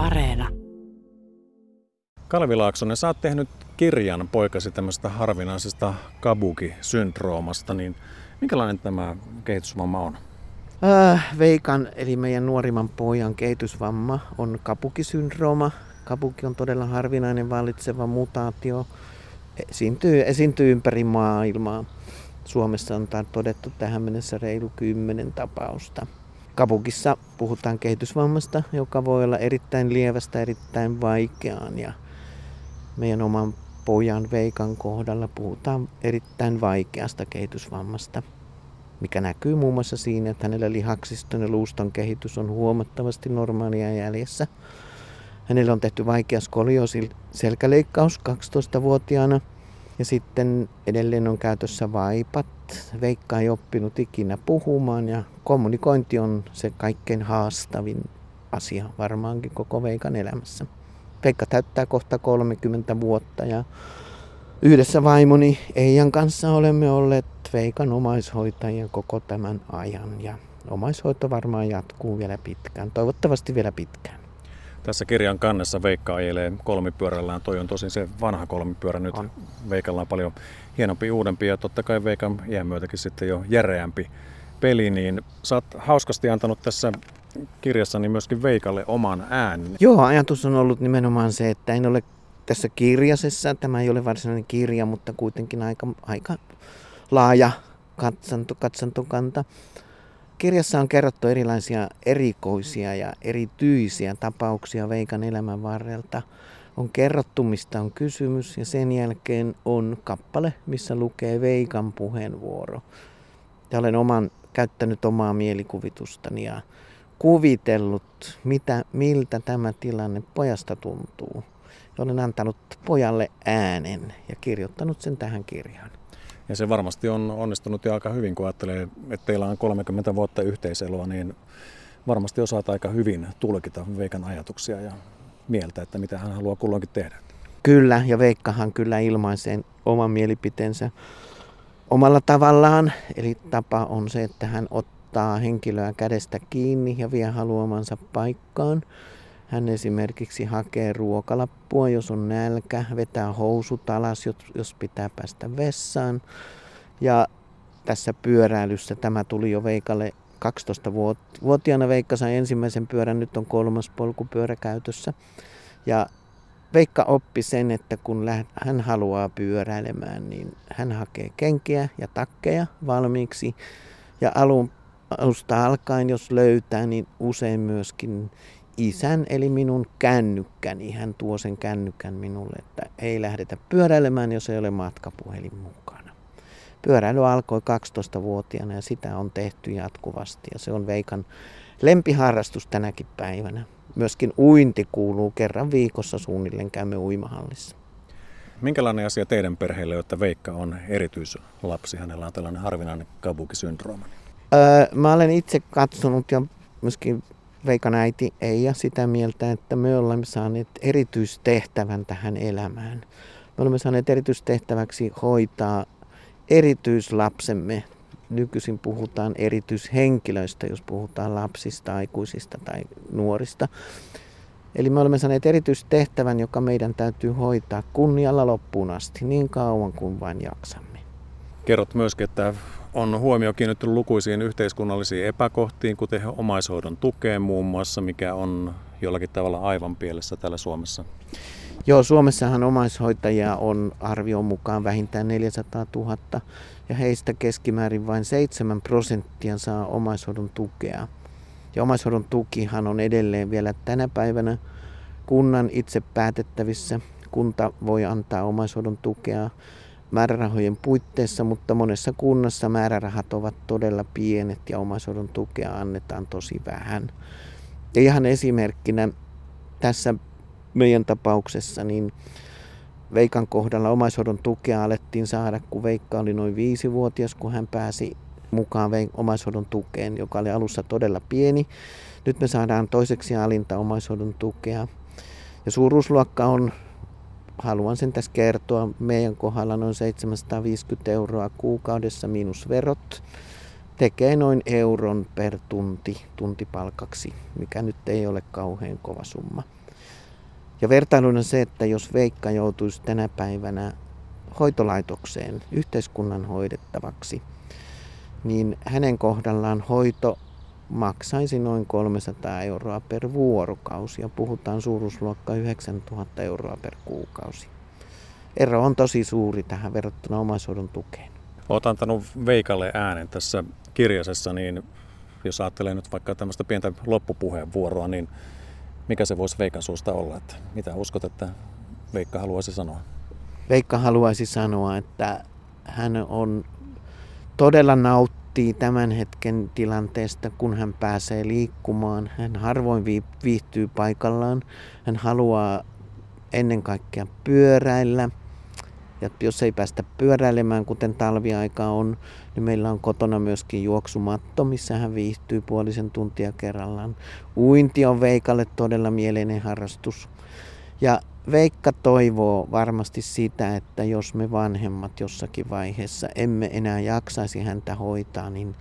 Areena. Kalvi Laaksonen, sä oot tehnyt kirjan poikasi tämmöistä harvinaisesta kabuki-syndroomasta, niin minkälainen tämä kehitysvamma on? Äh, Veikan, eli meidän nuorimman pojan kehitysvamma on kabukisyndrooma. Kabuki on todella harvinainen vallitseva mutaatio. Esiintyy, esiintyy ympäri maailmaa. Suomessa on todettu tähän mennessä reilu kymmenen tapausta. Kabukissa puhutaan kehitysvammasta, joka voi olla erittäin lievästä erittäin vaikeaan. Ja meidän oman pojan Veikan kohdalla puhutaan erittäin vaikeasta kehitysvammasta, mikä näkyy muun muassa siinä, että hänellä lihaksiston ja luuston kehitys on huomattavasti normaalia jäljessä. Hänellä on tehty vaikea skolioosi selkäleikkaus 12-vuotiaana ja sitten edelleen on käytössä vaipat. Veikka ei oppinut ikinä puhumaan ja kommunikointi on se kaikkein haastavin asia varmaankin koko Veikan elämässä. Veikka täyttää kohta 30 vuotta ja yhdessä vaimoni Eijan kanssa olemme olleet Veikan omaishoitajia koko tämän ajan ja omaishoito varmaan jatkuu vielä pitkään, toivottavasti vielä pitkään. Tässä kirjan kannessa Veikka ajelee kolmipyörällään. Toi on tosin se vanha kolmipyörä nyt. On. Veikalla on paljon hienompi, uudempi ja totta kai Veikan iän myötäkin sitten jo järeämpi peli. Niin sä oot hauskasti antanut tässä kirjassani myöskin Veikalle oman äänen. Joo, ajatus on ollut nimenomaan se, että en ole tässä kirjasessa, tämä ei ole varsinainen kirja, mutta kuitenkin aika, aika laaja katsanto, katsantokanta. Kirjassa on kerrottu erilaisia erikoisia ja erityisiä tapauksia Veikan elämän varrelta. On kerrottu, mistä on kysymys ja sen jälkeen on kappale, missä lukee Veikan puheenvuoro. Ja olen oman, käyttänyt omaa mielikuvitustani ja kuvitellut, mitä, miltä tämä tilanne pojasta tuntuu. Ja olen antanut pojalle äänen ja kirjoittanut sen tähän kirjaan. Ja se varmasti on onnistunut jo aika hyvin, kun ajattelee, että teillä on 30 vuotta yhteiseloa, niin varmasti osaat aika hyvin tulkita Veikan ajatuksia ja mieltä, että mitä hän haluaa kulloinkin tehdä. Kyllä, ja Veikkahan kyllä ilmaisee oman mielipiteensä omalla tavallaan. Eli tapa on se, että hän ottaa henkilöä kädestä kiinni ja vie haluamansa paikkaan. Hän esimerkiksi hakee ruokalappua, jos on nälkä, vetää housut alas, jos pitää päästä vessaan. Ja tässä pyöräilyssä tämä tuli jo Veikalle 12-vuotiaana Veikka sai ensimmäisen pyörän, nyt on kolmas polkupyörä käytössä. Ja Veikka oppi sen, että kun hän haluaa pyöräilemään, niin hän hakee kenkiä ja takkeja valmiiksi. Ja alun alusta alkaen, jos löytää, niin usein myöskin isän eli minun kännykkäni. Hän tuo sen kännykän minulle, että ei lähdetä pyöräilemään, jos ei ole matkapuhelin mukana. Pyöräily alkoi 12-vuotiaana ja sitä on tehty jatkuvasti ja se on Veikan lempiharrastus tänäkin päivänä. Myöskin uinti kuuluu kerran viikossa suunnilleen käymme uimahallissa. Minkälainen asia teidän perheelle, että Veikka on erityislapsi? Hänellä on tällainen harvinainen kabukisyndrooma. Öö, mä olen itse katsonut ja myöskin Veikan äiti Eija sitä mieltä, että me olemme saaneet erityistehtävän tähän elämään. Me olemme saaneet erityistehtäväksi hoitaa erityislapsemme. Nykyisin puhutaan erityishenkilöistä, jos puhutaan lapsista, aikuisista tai nuorista. Eli me olemme saaneet erityistehtävän, joka meidän täytyy hoitaa kunnialla loppuun asti, niin kauan kuin vain jaksamme. Kerrot myöskin, että on huomio kiinnitty lukuisiin yhteiskunnallisiin epäkohtiin, kuten omaishoidon tukeen muun muassa, mikä on jollakin tavalla aivan pielessä täällä Suomessa. Joo, Suomessahan omaishoitajia on arvion mukaan vähintään 400 000 ja heistä keskimäärin vain 7 prosenttia saa omaishoidon tukea. Ja omaishoidon tukihan on edelleen vielä tänä päivänä kunnan itse päätettävissä. Kunta voi antaa omaishoidon tukea määrärahojen puitteissa, mutta monessa kunnassa määrärahat ovat todella pienet ja omaishoidon tukea annetaan tosi vähän. Ja ihan esimerkkinä tässä meidän tapauksessa, niin Veikan kohdalla omaishoidon tukea alettiin saada, kun Veikka oli noin viisivuotias, kun hän pääsi mukaan omaishoidon tukeen, joka oli alussa todella pieni. Nyt me saadaan toiseksi alinta omaishoidon tukea. Ja suuruusluokka on haluan sen tässä kertoa. Meidän kohdalla noin 750 euroa kuukaudessa miinus verot tekee noin euron per tunti tuntipalkaksi, mikä nyt ei ole kauhean kova summa. Ja vertailuna se, että jos Veikka joutuisi tänä päivänä hoitolaitokseen yhteiskunnan hoidettavaksi, niin hänen kohdallaan hoito maksaisi noin 300 euroa per vuorokausi ja puhutaan suuruusluokka 9000 euroa per kuukausi. Ero on tosi suuri tähän verrattuna omaishoidon tukeen. Olet antanut Veikalle äänen tässä kirjasessa, niin jos ajattelee nyt vaikka tämmöistä pientä loppupuheenvuoroa, niin mikä se voisi Veikan suusta olla? Että mitä uskot, että Veikka haluaisi sanoa? Veikka haluaisi sanoa, että hän on todella nauttii tämän hetken tilanteesta, kun hän pääsee liikkumaan. Hän harvoin viihtyy paikallaan. Hän haluaa ennen kaikkea pyöräillä. Ja jos ei päästä pyöräilemään, kuten talviaika on, niin meillä on kotona myöskin juoksumatto, missä hän viihtyy puolisen tuntia kerrallaan. Uinti on Veikalle todella mieleinen harrastus. Ja Veikka toivoo varmasti sitä, että jos me vanhemmat jossakin vaiheessa emme enää jaksaisi häntä hoitaa, niin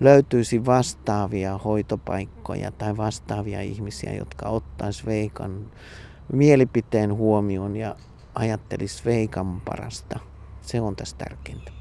löytyisi vastaavia hoitopaikkoja tai vastaavia ihmisiä, jotka ottaisi Veikan mielipiteen huomioon ja ajattelisi Veikan parasta. Se on tässä tärkeintä.